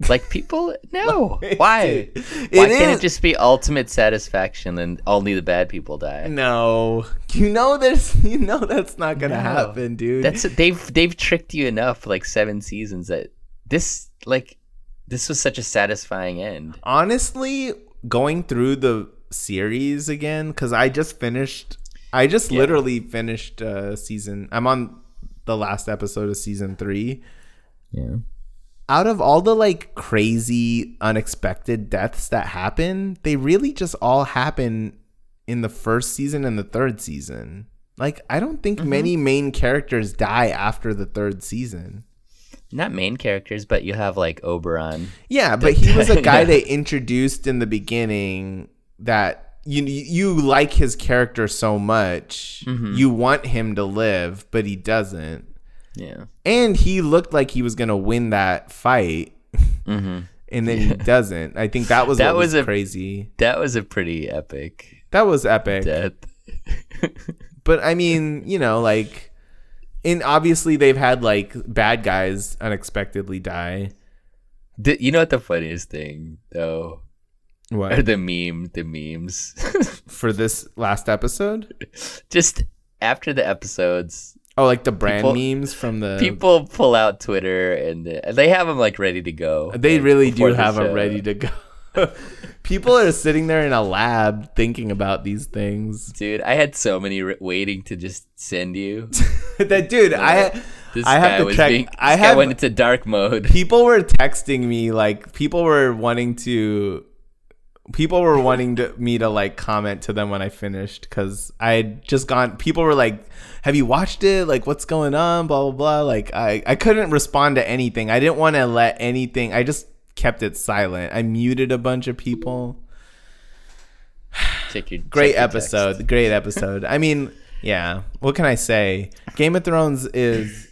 Like people, no. Why? It Why can't it just be ultimate satisfaction and only the bad people die? No, you know there's you know that's not gonna No. happen, dude. That's they've they've tricked you enough for like seven seasons that this like this was such a satisfying end. honestly going through the series again because I just finished. I just Yeah. literally finished uh, season. I'm on the last episode of season three. Yeah. out of all the like crazy unexpected deaths that happen they really just all happen in the first season and the third season like i don't think Mm-hmm. many main characters die after the third season Not main characters, but you have like Oberyn. yeah but he was a guy Yeah. they introduced in the beginning that you you like his character so much Mm-hmm. you want him to live but he doesn't Yeah. and he looked like he was gonna win that fight Mm-hmm. and then he doesn't. I think that was That was, was a- crazy. That was a pretty epic That was epic. death. But I mean, you know, like, and obviously they've had like bad guys unexpectedly die. You know what the funniest thing though? Are What the meme, the memes. for this last episode? Just after the episodes, Oh, like the Bran People- memes from the people pull out Twitter and they have them like ready to go. They like, really do the have them ready to go. People are sitting there in a lab thinking about these things. Dude, I had so many re- waiting to just send you. that dude, I This I have guy to check- being. I guy have- went into dark mode. people were texting me like people were wanting to people were wanting to, me to like comment to them when I finished because I had just gone. People were like, "Have you watched it? Like, what's going on?" Blah blah blah. Like, I I couldn't respond to anything. I didn't want to let anything. I just kept it silent. I muted a bunch of people. Your Great check your text. episode. Great episode. I mean, yeah. What can I say? Game of Thrones is.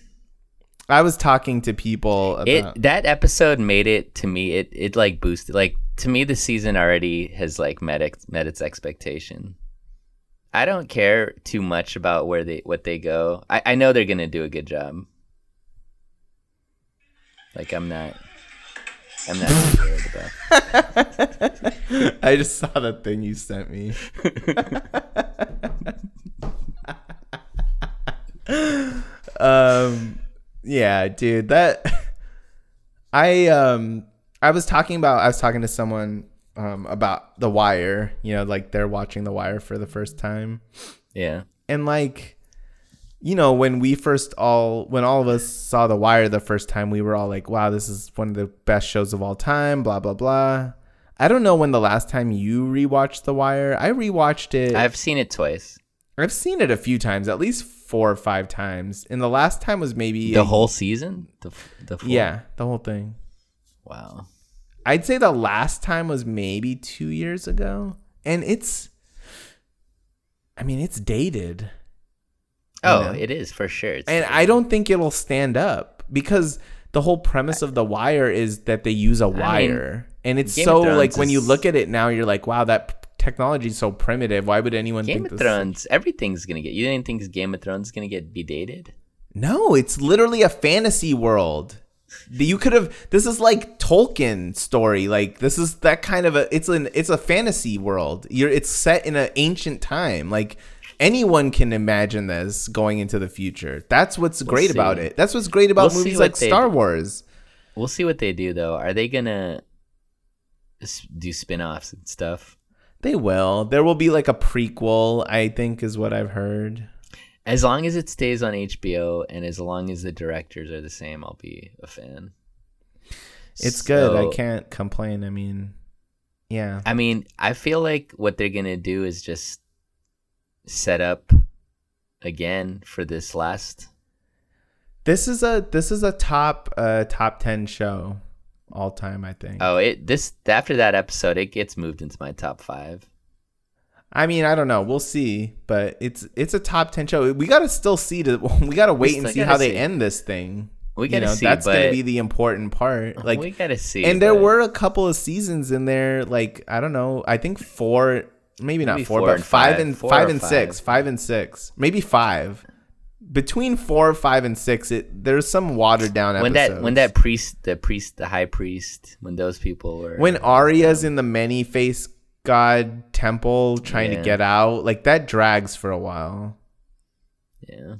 I was talking to people about. It that episode made it to me. It it like boosted. Like to me, the season already has like met ex, met its expectation. I don't care too much about where they what they go. I, I know they're gonna do a good job. Like I'm not. Too worried. I just saw the thing you sent me. um yeah, dude, that I um I was talking about I was talking to someone um about The Wire, you know, like they're watching The Wire for the first time. Yeah. And like you know, when we first all when all of us saw The Wire the first time, we were all like, "Wow, this is one of the best shows of all time." Blah blah blah. I don't know when the last time you rewatched The Wire. I rewatched it. I've, seen it twice. I've seen it a few times, at least four or five times. And the last time was maybe The a- whole season. The the full- yeah, the whole thing. Wow. I'd say the last time was maybe two years ago, and it's. I mean, it's dated. Oh, know? it is for sure. It's and I don't think it'll stand up because the whole premise of the wire is that they use a wire, and it's Game so like Thrones when you look at it now, you're like, wow, that technology is so primitive. Why would anyone Game think of this? Thrones. Everything's gonna get. You didn't think Game of Thrones is gonna get be dated? No, it's literally a fantasy world. You could have. This is like Tolkien story. Like this is that kind of a. It's an. It's a fantasy world. You're. It's set in an ancient time. Like anyone can imagine this going into the future. That's what's great see. about it. That's what's great about We'll movies like Star do. Wars. We'll see what they do though. Are they gonna do spin-offs and stuff? They will. There will be like a prequel. I think is what I've heard. As long as it stays on HBO and as long as the directors are the same, I'll be a fan. It's good. I can't complain. I mean, yeah. I mean, I feel like what they're gonna do is just set up again for this last. This is a this is a top uh top ten show all time. I think. Oh, it this after that episode, it gets moved into my top five. I mean, I don't know. We'll see, but it's it's a top ten show. We gotta still see to we gotta wait and see how they end this thing. We gotta know, see, that's gonna be the important part. Like, we gotta see. and there but were a couple of seasons in there. Like, I don't know. I think four, maybe not Maybe four, four but five, five. and Four five and five. six, five and six, maybe five. Between four, five, and six, it there's some watered down when episodes. that when that priest, the priest, the high priest, when those people were when Arya's in the many face god temple trying to get out, like that drags for a while. yeah.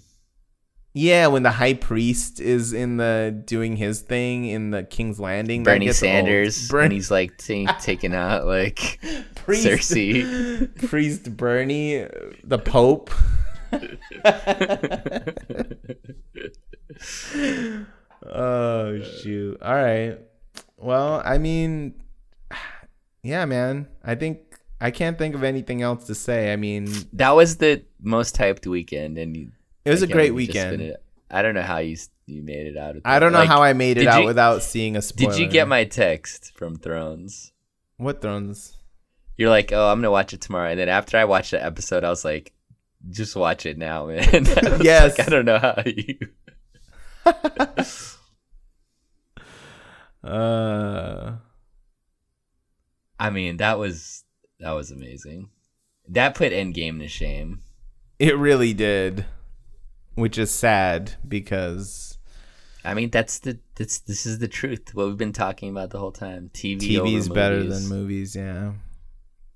Yeah, when the high priest is in the doing his thing in the King's Landing, Bernie gets. Sanders, Bern- and he's like ta- taking out like priest, Cersei. priest Bernie, the Pope. oh shoot! All right. Well, I mean, yeah, man. I think I can't think of anything else to say. I mean, That was the most hyped weekend, and it was I a great believe you just weekend. I don't know how you you made it out. Of I don't know like, how I made it out you- without seeing a spoiler. Did you get my text from Thrones? what thrones? You're like, oh, I'm gonna watch it tomorrow, and then after I watched the episode, I was like, just watch it now, man. I Yes. like, I don't know how you. Uh, I mean, that was that was amazing. That put Endgame to shame. it really did, which is sad because I mean, that's the that's this is the truth. What we've been talking about the whole time. TV over TV's better than movies. Yeah,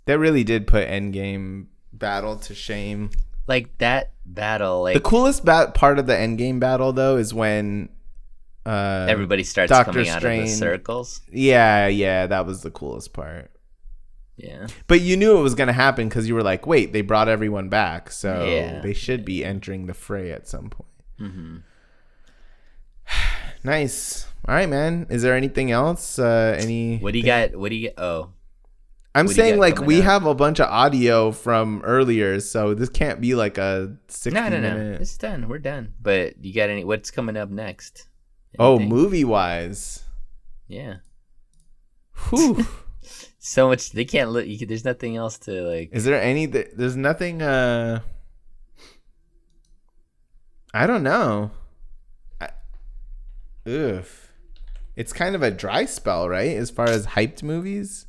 that really did put Endgame battle to shame. Like that battle, like the coolest bat- part of the Endgame battle, though, is when uh, everybody starts Doctor coming out of Strange- the circles. Yeah, yeah, that was the coolest part. Yeah, But you knew it was going to happen because you were like, wait, they brought everyone back, so Yeah. they should be entering the fray at some point. Mm-hmm. Nice. All right, man. Is there anything else? Uh, any? What do you got? What do you get? Oh, I'm what saying like we up? have a bunch of audio from earlier, so this can't be like a 60 no, no, no. minute. It's done. We're done. But you got any? What's coming up next? Oh, movie wise. Yeah. Whew. So much. They can't look. You there's nothing else to like. Is there any? There's nothing. uh I don't know. I, ugh. It's kind of a dry spell, right? As far as hyped movies.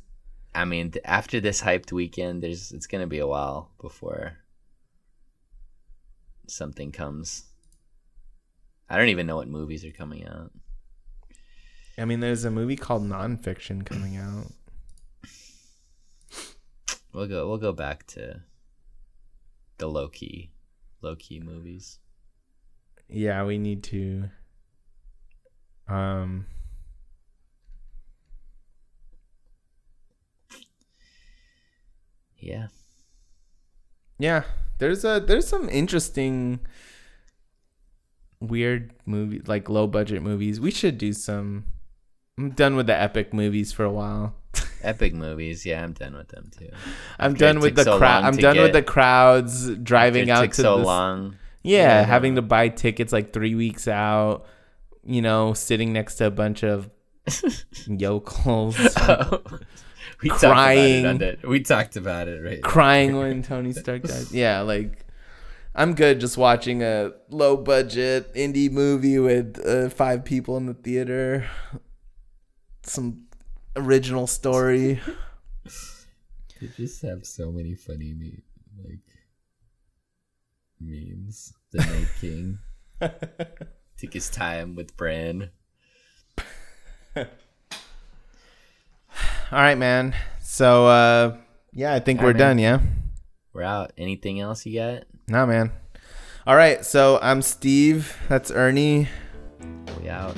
I mean, after this hyped weekend, there's it's gonna be a while before something comes. I don't even know what movies are coming out. I mean, there's a movie called Nonfiction coming out. We'll go. We'll go back to the low key, low key movies. Yeah, we need to. Um. Yeah. Yeah, there's a there's some interesting weird movie like low budget movies. We should do some. I'm done with the epic movies for a while. Epic movies. Yeah, I'm done with them too. I'm done with the so crowd. I'm done with the crowds driving out to so this- long. Yeah, Yeah. having to buy tickets like three weeks out. You know, sitting next to a bunch of yokels, we Crying. talked about it. We talked about it, right? crying when Tony Stark dies. Yeah, like I'm good just watching a low budget indie movie with uh, five people in the theater. Some original story. They just have so many funny me like memes. The Night King. Took his time with Bran. All right, man. So uh yeah, I think All we're right, done, yeah? We're out. Anything else you got? Nah, man. All right, so I'm Steve. That's Ernie. We out.